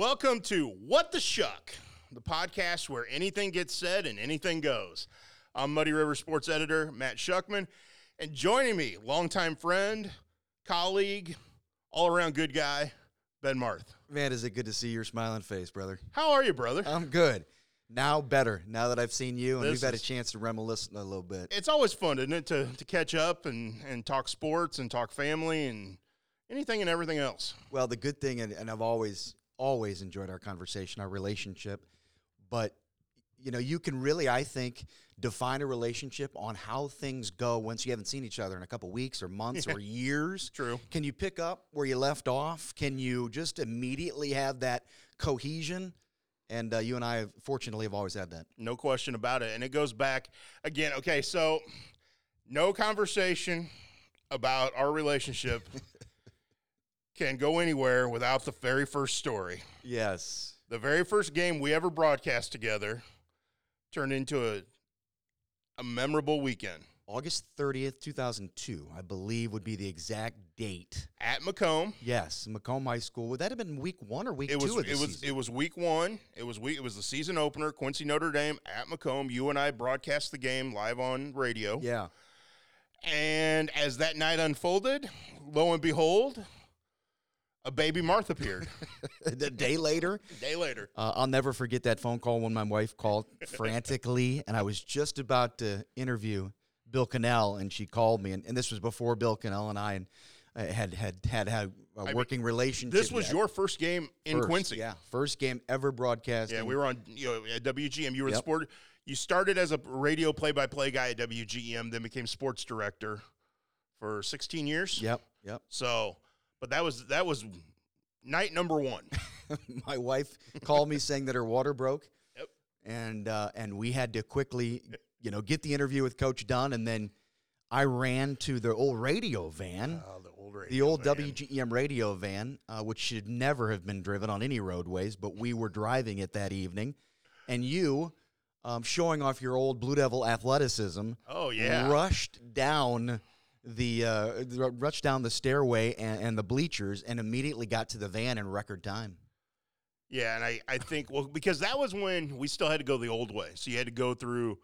Welcome to What the Schuck, the podcast where anything gets said and anything goes. I'm Muddy River sports editor Matt Schuckman, and joining me, longtime friend, colleague, all around good guy, Ben Marth. Man, is it good to see your smiling face, brother? How are you, brother? I'm good. Now better. Now that I've seen you and This we've had a chance to reminisce a little bit. it's always fun, isn't it, to, to catch up and, and talk sports and talk family and anything and everything else. Well, the good thing, and, and I've always always enjoyed our conversation, our relationship, but you know, you can really, I think, define a relationship on how things go once you haven't seen each other in a couple weeks or months or years. True. Can you pick up where you left off? Can you just immediately have that cohesion? And uh, you and I, have, fortunately, have always had that. No question about it. And it goes back again. Okay, so no conversation about our relationship can go anywhere without the very first story. Yes. The very first game we ever broadcast together turned into a a memorable weekend August 30th, 2002, I believe would be the exact date. at Macomb. Yes, Macomb High School. Would that have been week one or week It was two of the it was season? it was week one. It was week it was the season opener. Quincy Notre Dame at Macomb. You and I broadcast the game live on radio. yeah. And as that night unfolded, lo and behold, a baby Martha appeared. a day later, a day later. uh, I'll never forget that phone call when my wife called frantically, and I was just about to interview Bill Cannell, and she called me, and, and this was before Bill Cannell and I and, uh, had, had had had a mean, working relationship. This was yet. your first game in First, Quincy. Yeah, first game ever broadcast. Yeah, we were on you know at WGEM. You were the Yep. sport. You started as a radio play-by-play guy at WGEM, then became sports director for 16 years. Yep, yep. So, but that was that was night number one. my wife called me saying that her water broke. Yep. And uh, and we had to quickly, you know, get the interview with Coach Dunn, and then I ran to the old radio van, Oh, the old radio the old van. WGEM radio van, uh, which should never have been driven on any roadways, but we were driving it that evening, and you. Um, showing off your old Blue Devil athleticism, Oh yeah. rushed down the uh, rushed down the stairway and, and the bleachers, and immediately got to the van in record time. Yeah, and I, I think well because that was when we still had to go the old way. So you had to go through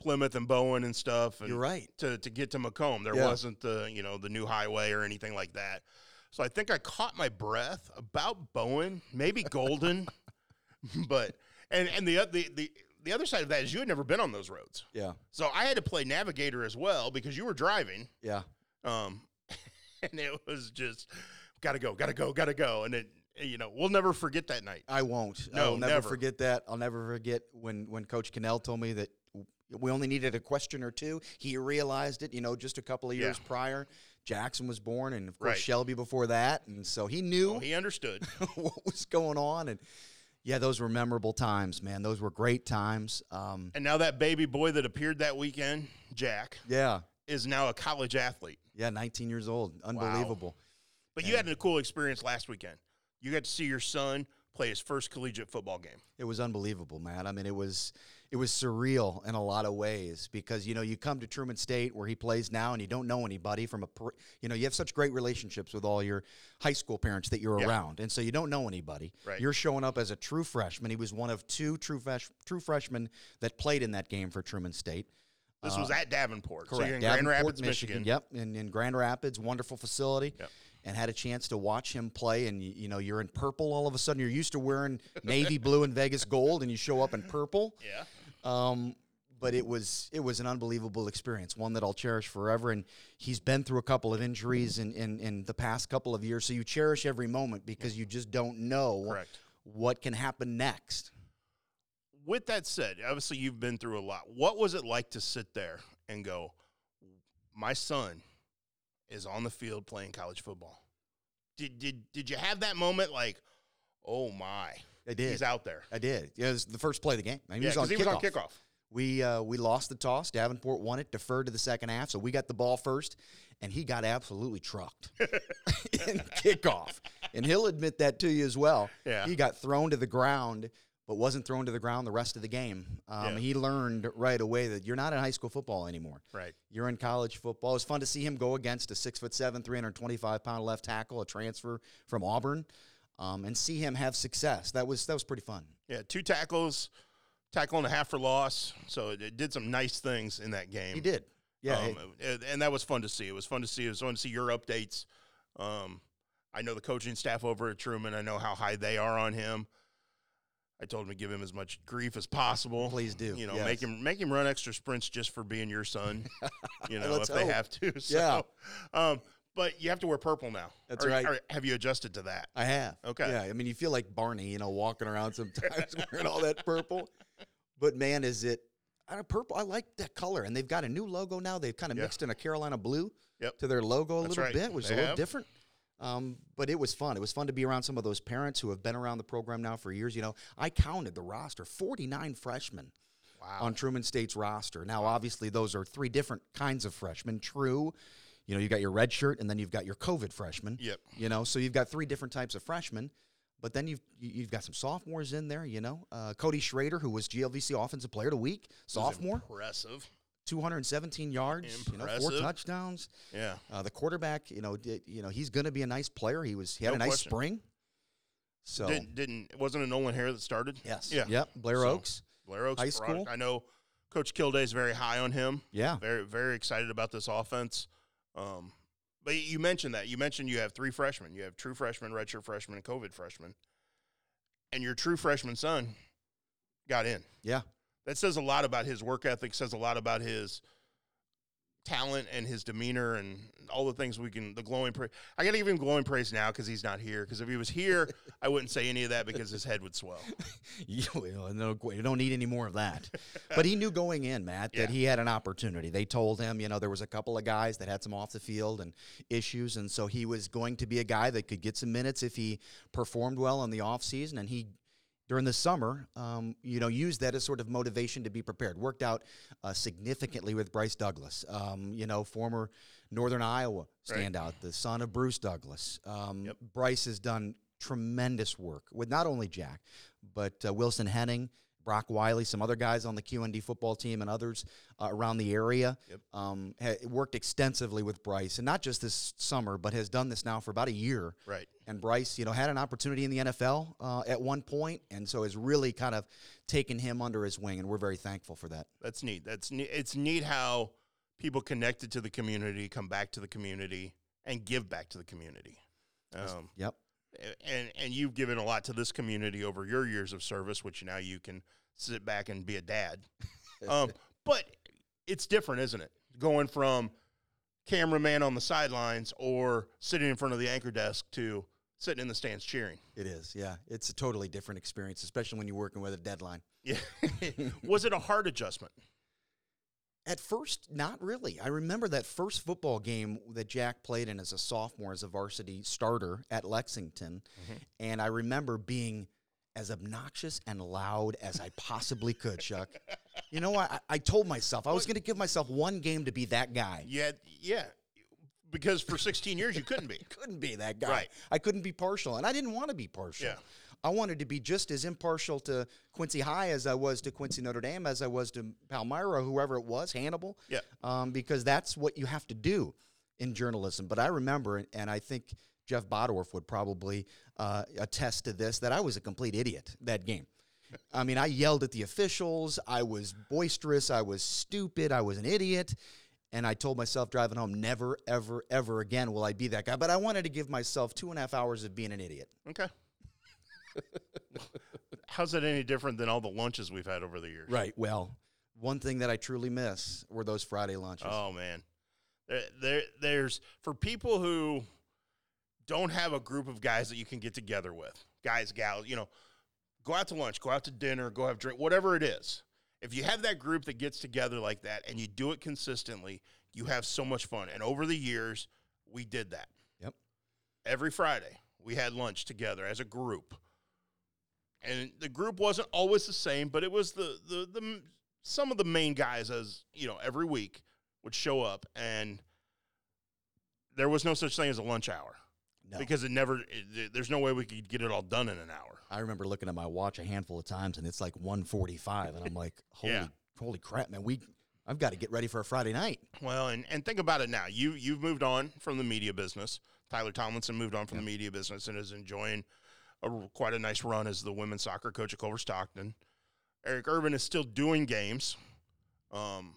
Plymouth and Bowen and stuff. And You're right. To to get to Macomb, there Yeah. wasn't the you know the new highway or anything like that. So I think I caught my breath about Bowen, maybe Golden, but and and the the the the other side of that is you had never been on those roads. Yeah, So I had to play navigator as well because you were driving. yeah. Um, and it was just gotta go, gotta go, gotta go, and it you know we'll never forget that night. I won't. No, I'll never, never. forget that. I'll never forget when when Coach Cannell told me that we only needed a question or two. He realized it, you know, just a couple of years Yeah. prior. Jackson was born, and of course Right. Shelby before that, and so he knew Oh, he understood. what was going on. And yeah, those were memorable times, man. Those were great times. Um, And now that baby boy that appeared that weekend, Jack, yeah, is now a college athlete. yeah. 19 years old, unbelievable. But you had a cool experience last weekend. You got to see your son play his first collegiate football game. It was unbelievable, man. I mean, it was it was surreal in a lot of ways because you know you come to Truman State where he plays now and you don't know anybody from a you know you have such great relationships with all your high school parents that you're Yeah. around and so you don't know anybody. Right. You're showing up as a true freshman. He was one of two true fresh, true freshmen that played in that game for Truman State. This was at Davenport. So Uh, Correct. you're in Grand Davenport, Rapids, Michigan. Yep, in, in Grand Rapids, wonderful facility. Yep. And had a chance to watch him play, and you, you know you're in purple all of a sudden. You're used to wearing navy blue and Vegas gold, and you show up in purple. Yeah. Um, but it was it was an unbelievable experience, one that I'll cherish forever. And he's been through a couple of injuries in, in, in the past couple of years, so you cherish every moment because you just don't know Correct. what can happen next. With that said, obviously you've been through a lot. What was it like to sit there and go, my son is on the field playing college football? Did, did, did you have that moment like, oh my, I did. he's out there? I did. Yeah, it was the first play of the game. I mean, Yeah, he was on he was on kickoff. We uh, we lost the toss. Davenport won it, deferred to the second half, so we got the ball first, and he got absolutely trucked in kickoff. And he'll admit that to you as well. Yeah. he got thrown to the ground, but wasn't thrown to the ground the rest of the game. Um, Yeah. He learned right away that you're not in high school football anymore. Right. You're in college football. It was fun to see him go against a six foot seven, 325 pound left tackle, a transfer from Auburn. Um, and see him have success. That was that was pretty fun. Yeah, two tackles, tackle and a half for loss. So it, it did some nice things in that game. He did. Yeah, Um, hey, and- that was fun to see. It was fun to see. It was fun to see your updates. Um, I know the coaching staff over at Truman. I know how high they are on him. I told him to give him as much grief as possible. Please do, You know, yes. make him make him run extra sprints just for being your son. You know, if they have to. So, Yeah. Um, but you have to wear purple now. That's Or- right. or have you adjusted to that? I have. Okay. Yeah, I mean, you feel like Barney, you know, walking around sometimes wearing all that purple. But man, is it I don't purple? I like that color, and they've got a new logo now. They've kind of Yeah. mixed in a Carolina blue Yep. to their logo a That's little right. bit, which is a little have. different. Um, but it was fun. It was fun to be around some of those parents who have been around the program now for years. You know, I counted the roster: forty-nine freshmen Wow. on Truman State's roster. Now, obviously, those are three different kinds of freshmen. True, you know, you got your red shirt, and then you've got your COVID freshman. Yep. You know, so you've got three different types of freshmen. But then you've you- you've got some sophomores in there. You know, uh, Cody Schrader, who was GLVC Offensive Player of the Week, sophomore, Impressive. 217 yards, you know, four touchdowns. Yeah. Uh, the quarterback, you know, did, you know, he's going to be a nice player. He was he had No a nice question. spring. So Didn't didn't wasn't it Nolan Hare that started? yes, Yeah. yep, Blair So- Oaks, Blair Oaks High product. school. I know Coach Kilday is very high on him. yeah, Very very excited about this offense. Um, but you mentioned that. You mentioned you have three freshmen. You have true freshmen, redshirt freshmen, and COVID freshmen. And your true freshman son got in. yeah, That says a lot about his work ethic. Says a lot about his talent and his demeanor and all the things we can. The glowing praise. I got to give him glowing praise now because he's not here. Because if he was here, I wouldn't say any of that because his head would swell. you, know, no, you don't need any more of that. but he knew going in, Matt, that Yeah. he had an opportunity. They told him, you know, there was a couple of guys that had some off the field and issues, and so he was going to be a guy that could get some minutes if he performed well in the offseason, and he. During the summer, um, you know, used that as sort of motivation to be prepared. Worked out uh, significantly with Bryce Douglas, um, you know, former Northern Iowa Right. standout, the son of Bruce Douglas. Um, Yep. Bryce has done tremendous work with not only Jack, but uh, Wilson Henning, Brock Wiley, some other guys on the QND football team, and others uh, around the area. Yep. Um, ha- worked extensively with Bryce, and not just this summer, but has done this now for about a year. Right. And Bryce, you know, had an opportunity in the NFL uh, at one point, and so has really kind of taken him under his wing, and we're very thankful for that. That's neat. That's neat. It's neat how people connected to the community come back to the community and give back to the community. Um, Yep. And and you've given a lot to this community over your years of service, which now you can sit back and be a dad. Um, but it's different, isn't it? Going from cameraman on the sidelines or sitting in front of the anchor desk to sitting in the stands cheering. It is. Yeah. It's a totally different experience, especially when you're working with a deadline. Yeah. Was it a hard adjustment? At first, not really. I remember that first football game that Jack played in as a sophomore, as a varsity starter at Lexington. Mm-hmm. And I remember being as obnoxious and loud as I possibly could, Chuck. You know, I, I told myself I was going to give myself one game to be that guy. Yeah, yeah. Because for 16 years you couldn't be. couldn't be that guy. Right. I couldn't be partial, and I didn't want to be partial. Yeah. I wanted to be just as impartial to Quincy High as I was to Quincy Notre Dame, as I was to Palmyra, whoever it was, Hannibal. Yeah. Um, because that's what you have to do in journalism. But I remember, and I think Jeff Bodorf would probably uh, attest to this, that I was a complete idiot that game. I mean, I yelled at the officials. I was boisterous. I was stupid. I was an idiot. And I told myself driving home, never, ever, ever again will I be that guy. But I wanted to give myself two and a half hours of being an idiot. Okay. How's that any different than all the lunches we've had over the years? Right. Well, one thing that I truly miss were those Friday lunches. Oh man, there, there, there's for people who don't have a group of guys that you can get together with, guys, gals, you know, go out to lunch, go out to dinner, go have drink, whatever it is. If you have that group that gets together like that and you do it consistently, you have so much fun. And over the years, we did that. Yep. Every Friday, we had lunch together as a group. And the group wasn't always the same, but it was the the the some of the main guys as, you know, every week would show up and there was no such thing as a lunch hour No. because it never it, there's no way we could get it all done in an hour. I remember looking at my watch a handful of times, and it's like 1:45, and I'm like, holy, Yeah. holy crap, man! We, I've got to get ready for a Friday night. Well, and, and think about it now. You you've moved on from the media business. Tyler Tomlinson moved on from the media business and is enjoying a, quite a nice run as the women's soccer coach at Culver Stockton. Eric Urban is still doing games, um,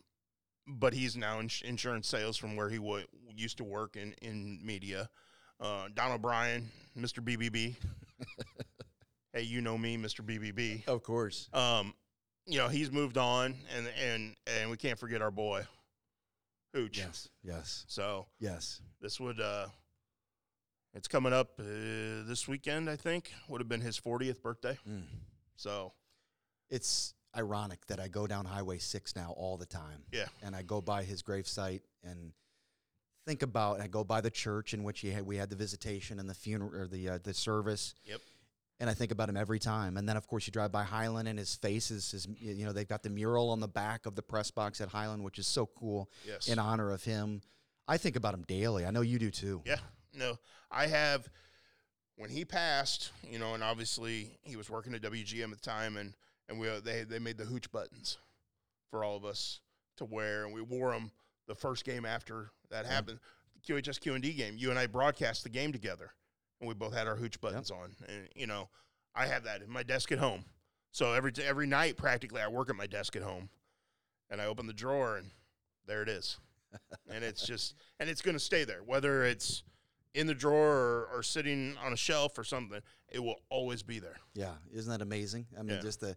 but he's now in insurance sales from where he w- used to work in in media. Uh, Don O'Brien, Mr. BBB. hey, you know me, Mr. BBB. Of course. Um, you know he's moved on, and and and we can't forget our boy, Hooch. Yes. Yes. So Yes. this would uh, it's coming up uh, this weekend. I think would have been his 40th birthday. Mm. So It's ironic that I go down Highway 6 now all the time. Yeah. And I go by his gravesite and think about, I go by the church in which he had, we had the visitation and the funeral or the, uh, the service. Yep. And I think about him every time. And then, of course, you drive by Highland and his face is, his, you know, they've got the mural on the back of the press box at Highland, which is so cool yes, in honor of him. I think about him daily. I know you do too. yeah, no, I have. When he passed, you know, and obviously he was working at WGEM at the time, and and we they they made the hooch buttons for all of us to wear, and we wore them the first game after that happened. QHS Q and D game. You and I broadcast the game together, and we both had our hooch buttons on. And you know, I have that in my desk at home. So every every night, practically, I work at my desk at home, and I open the drawer, and there it is. and it's just, and it's going to stay there, whether it's in the drawer or, or sitting on a shelf or something. It will always be there. Yeah, isn't that amazing? I mean, Yeah. just the,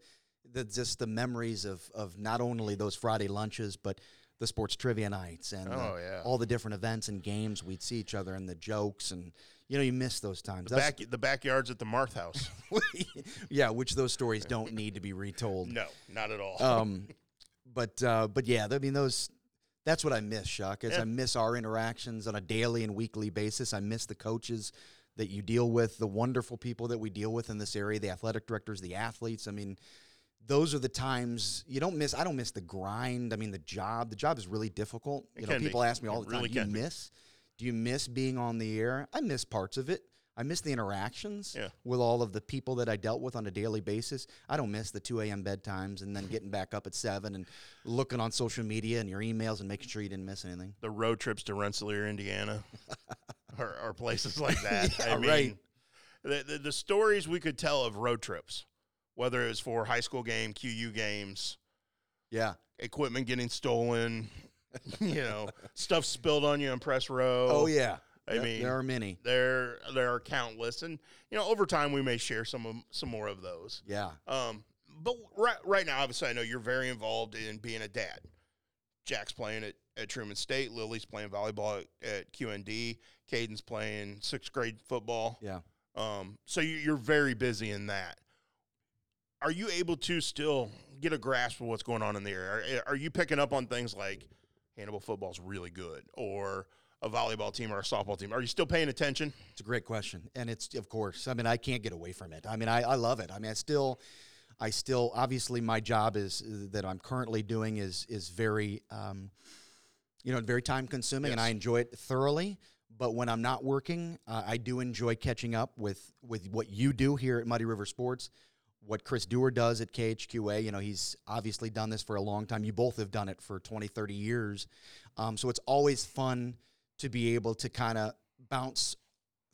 the just the memories of of not only those Friday lunches, but the sports trivia nights and Oh, yeah. all the different events and games we'd see each other and the jokes and you know you miss those times. The back, the backyards at the Marth house. yeah, which those stories don't need to be retold. no, not at all. Um, but uh, but yeah, I mean those. That's what I miss, Chuck. Is Yeah. I miss our interactions on a daily and weekly basis. I miss the coaches that you deal with, the wonderful people that we deal with in this area, the athletic directors, the athletes. I mean, those are the times you don't miss. I don't miss the grind. I mean, the job. The job is really difficult. It you know, can be. people ask me all It the time, "Do you can be. miss? Do you miss being on the air?" I miss parts of it. I miss the interactions Yeah. with all of the people that I dealt with on a daily basis. I don't miss the 2 a.m. bedtimes and then getting back up at 7 and looking on social media and your emails and making sure you didn't miss anything. the road trips to Rensselaer, Indiana, or, or places like that. Yeah, I mean, right. The, the the stories we could tell of road trips, whether it was for high school game, QU games, Yeah. equipment getting stolen, you know, stuff spilled on you in press row. Oh, yeah. I mean, there are many. there there are countless, and you know, over time we may share some of, some more of those. Yeah. Um, but right right now, obviously, I know you're very involved in being a dad. Jack's playing at, at Truman State. Lily's playing volleyball at, at QND. Caden's playing sixth grade football. Yeah. Um, so you, you're very busy in that. Are you able to still get a grasp of what's going on in the area? Are, are you picking up on things like Hannibal football's really good, or a volleyball team or a softball team? Are you still paying attention? It's a great question. And it's, of course, I mean, I can't get away from it. I mean, I, I love it. I mean, I still, I still, obviously, my job is that I'm currently doing is, is very, um, you know, very time consuming and I enjoy it thoroughly. But when I'm not working, uh, I do enjoy catching up with, with what you do here at Muddy River Sports, what Chris Dewar does at KHQA. You know, he's obviously done this for a long time. You both have done it for 20, 30 years. Um, so it's always fun to be able to kind of bounce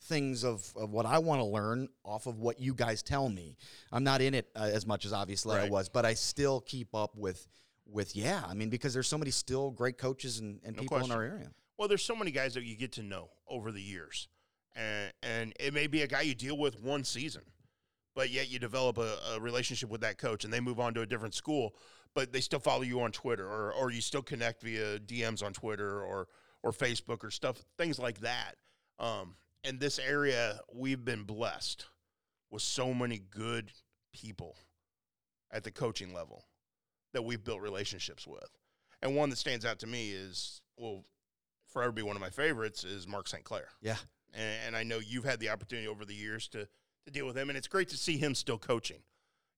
things of, of what I want to learn off of what you guys tell me. I'm not in it uh, as much as obviously I was, but I still keep up with with yeah. I mean because there's so many still great coaches and, and No people in our area. Well, there's so many guys that you get to know over the years, and and it may be a guy you deal with one season, but yet you develop a, a relationship with that coach, and they move on to a different school, but they still follow you on Twitter, or or you still connect via DMs on Twitter or or Facebook or stuff, things like that. Um, in this area, we've been blessed with so many good people at the coaching level that we've built relationships with. And one that stands out to me is, well, forever be one of my favorites is Mark St. Clair. Yeah. And, and I know you've had the opportunity over the years to, to deal with him, and it's great to see him still coaching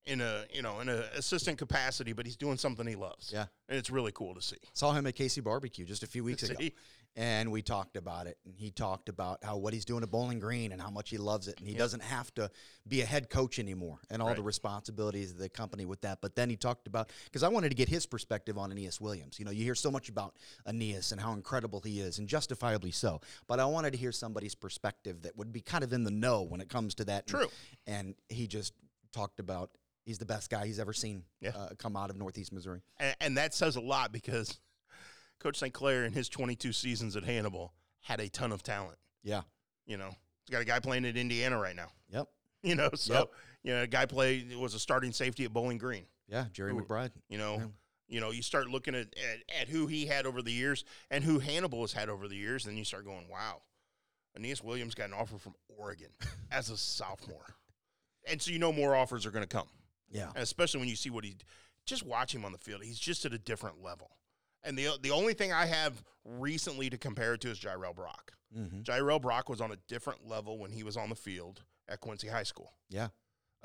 in a you know in an assistant capacity, but he's doing something he loves. Yeah. and it's really cool to see. Saw him at Casey Barbecue just a few weeks ago. And we talked about it and he talked about how what he's doing at bowling green and how much he loves it and he Yep. doesn't have to be a head coach anymore and all the Right. responsibilities that accompany with that but then he talked about because i wanted to get his perspective on aeneas williams you know you hear so much about aeneas and how incredible he is and justifiably so but i wanted to hear somebody's perspective that would be kind of in the know when it comes to that True. and he just talked about he's the best guy he's ever seen Yeah. uh, come out of northeast missouri And, and that says a lot because Coach St. Clair in his 22 seasons at Hannibal had a ton of talent. yeah You know, he's got a guy playing at Indiana right now. yep You know, so Yep. you know, a guy played was a starting safety at Bowling Green. yeah jerry Who- mcbride You know, Yeah. you know, you start looking at, at at who he had over the years and who Hannibal has had over the years, then you start going, wow, Aeneas Williams got an offer from Oregon as a sophomore, and so you know more offers are going to come, yeah and especially when you see what he. Just watch him on the field; he's just at a different level. And the the only thing I have recently to compare it to is Jirehl Brock. mm-hmm. Jirehl Brock was on a different level when he was on the field at Quincy High School. yeah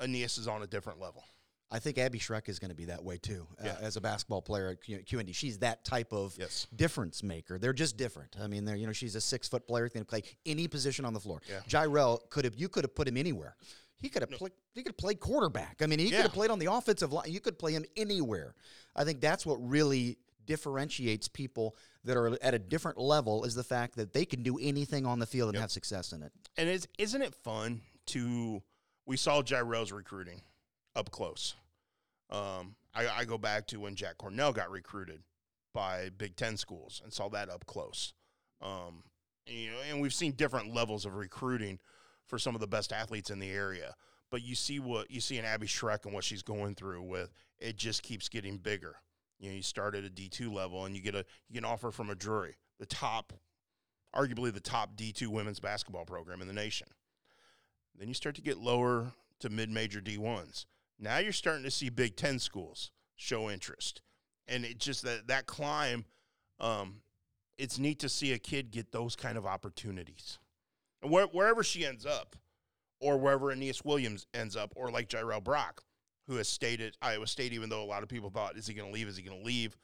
Aeneas is on a different level. I think Abby Shrek is going to be that way too. uh, as a basketball player at Q- QND, she's that type of Yes. difference maker. They're just different. I mean, they're you know she's a six foot player can play any position on the floor. Yeah. Jirehl could have you could have put him anywhere. He could have played. He could have played quarterback. I mean, he Yeah. could have played on the offensive line. You could play him anywhere. I think that's what really differentiates people that are at a different level is the fact that they can do anything on the field and Yep. have success in it. And is isn't it fun to we saw Jirehl's recruiting up close. Um, I, I go back to when Jack Cornell got recruited by Big Ten schools and saw that up close. Um, and, you know, and we've seen different levels of recruiting for some of the best athletes in the area. But you see what you see in Abby Shrek and what she's going through with it just keeps getting bigger. You know, you start at a D two level and you get a you get an offer from a Drury, the top, arguably the top D two women's basketball program in the nation. Then you start to get lower to mid major D ones. Now you're starting to see Big Ten schools show interest, and it just that that climb. Um, it's neat to see a kid get those kind of opportunities, and where, wherever she ends up, or wherever Aeneas Williams ends up, or like Jirehl Brock, who has stayed at Iowa State, even though a lot of people thought, is he going to leave? Is he going to leave?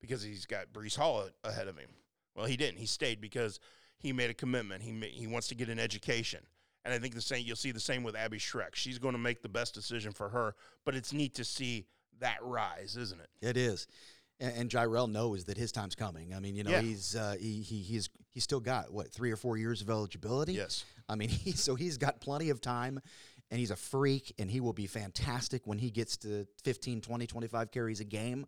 Because he's got Breece Hall ahead of him. Well, he didn't. He stayed because he made a commitment. He ma- he wants to get an education. And I think the same you'll see the same with Abby Shrek. She's going to make the best decision for her, but it's neat to see that rise, isn't it? It is. And, and Jirehl knows that his time's coming. I mean, you know, Yeah. he's uh, he, he he's he's still got what three or four years of eligibility. Yes. I mean, he, so he's got plenty of time, and he's a freak, and he will be fantastic when he gets to 15, 20, 25 carries a game.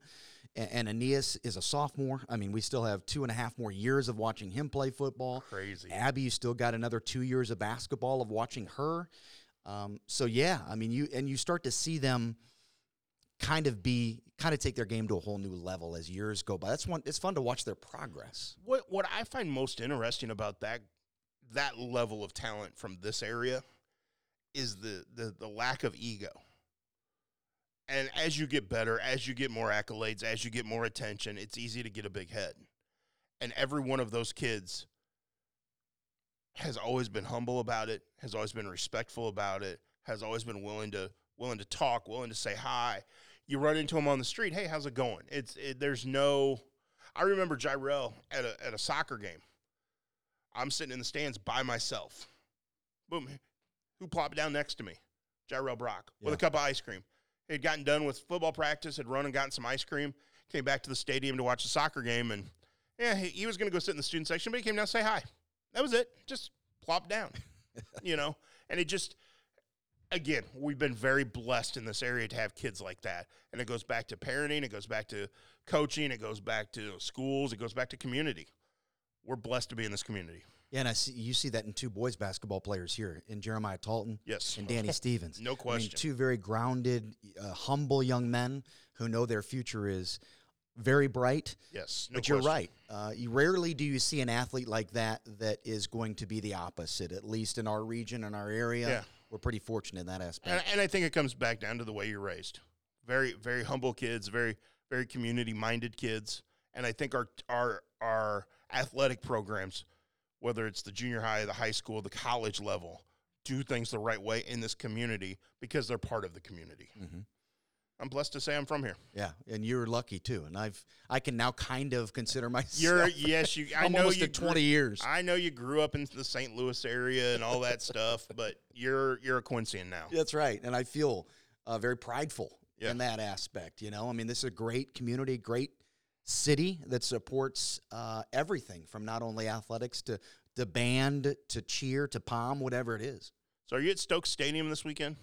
And, and Aeneas is a sophomore. I mean, we still have two and a half more years of watching him play football. Crazy. Abby, still got another two years of basketball of watching her. Um, so yeah, I mean, you and you start to see them kind of be kind of take their game to a whole new level as years go by. That's one. It's fun to watch their progress. What what I find most interesting about that that level of talent from this area is the the, the lack of ego. And as you get better, as you get more accolades, as you get more attention, it's easy to get a big head. And every one of those kids has always been humble about it, has always been respectful about it, has always been willing to willing to talk, willing to say hi. You run into them on the street, hey, how's it going? It's it, there's no. I remember Jirehl at a at a soccer game. I'm sitting in the stands by myself. Boom, who plopped down next to me? Jirehl Brock with Yeah. a cup of ice cream. He had gotten done with football practice, had run and gotten some ice cream, came back to the stadium to watch the soccer game, and yeah, he, he was going to go sit in the student section, but he came down to say hi. That was it. Just plopped down, you know. And it just, again, we've been very blessed in this area to have kids like that, and it goes back to parenting, it goes back to coaching, it goes back to schools, it goes back to community. We're blessed to be in this community. Yeah, and I see you see that in two boys basketball players here in Jeremiah Talton Yes, and Danny Stevens. no I mean, question. two very grounded, uh, humble young men who know their future is very bright. yes, no but you're right. Uh, you rarely do you see an athlete like that that is going to be the opposite. At least in our region, in our area, Yeah. We're pretty fortunate in that aspect. And, and I think it comes back down to the way you're raised. Very, very humble kids, very, very community minded kids. And I think our our our athletic programs, whether it's the junior high, the high school, the college level, do things the right way in this community because they're part of the community. Mhm. I'm blessed to say I'm from here. Yeah, and you're lucky too. And I've I can now kind of consider myself. You're yes, you. I know you. at 20 years. I know you grew up in the St. Louis area and all that stuff, but you're you're a Quincyan now. That's right, and I feel uh, very prideful Yeah. in that aspect. You know, I mean, this is a great community, great city that supports uh, everything from not only athletics to the band to cheer to palm, whatever it is. So are you at Stokes Stadium this weekend?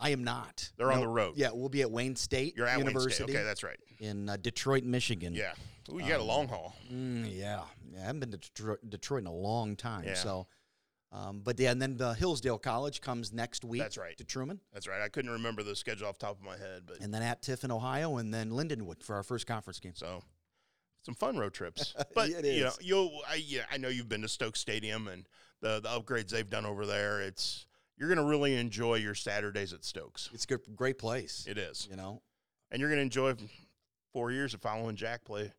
I am not. They're on the road. Yeah, we'll be at Wayne State You're at Wayne University State. Okay, that's right. in uh, Detroit, Michigan. Yeah. Ooh, you got a long haul. Mm, yeah, yeah. I haven't been to Detroit, Detroit in a long time. Yeah. So, um, but yeah, and then the Hillsdale College comes next week. That's right. To Truman, That's right. I couldn't remember the schedule off the top of my head, but and then at Tiffin, Ohio, and then Lindenwood for our first conference game. so some fun road trips. But It you know, you'll I yeah, I know you've been to Stokes Stadium and the the upgrades they've done over there. It's you're gonna really enjoy your Saturdays at Stokes. It's a good, great place. It is, You know, and you're gonna enjoy four years of following Jack play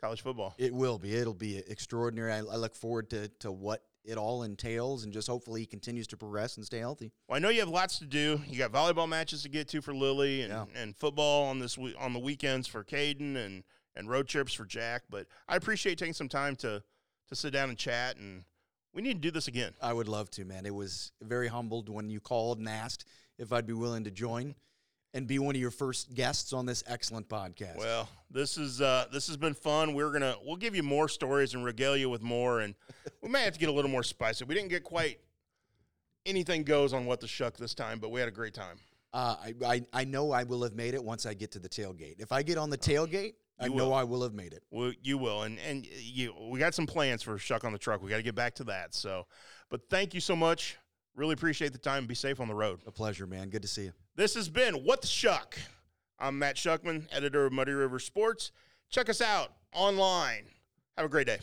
college football. it will be. It'll be extraordinary. I, I look forward to to what it all entails, and just hopefully he continues to progress and stay healthy. Well, I know you have lots to do. You got volleyball matches to get to for Lily, and, Yeah. and football on this on the weekends for Caden, and and road trips for Jack. But I appreciate taking some time to to sit down and chat, and we need to do this again. I would love to, man. It was very humbled when you called and asked if I'd be willing to join and be one of your first guests on this excellent podcast. Well, this is uh, this has been fun. We're gonna we'll give you more stories and regale you with more, and we may have to get a little more spicy. We didn't get quite anything goes on what the Schuck this time, but we had a great time. Uh, I, I I know I will have made it once I get to the tailgate. If I get on the tailgate, I know will. I will have made it. Well, you will, and and you we got some plans for Schuck on the Truck. We got to get back to that. So, but thank you so much. Really appreciate the time. Be safe on the road. A pleasure, man. Good to see you. This has been What the Schuck. I'm Matt Schuckman, editor of Muddy River Sports. Check us out online. Have a great day.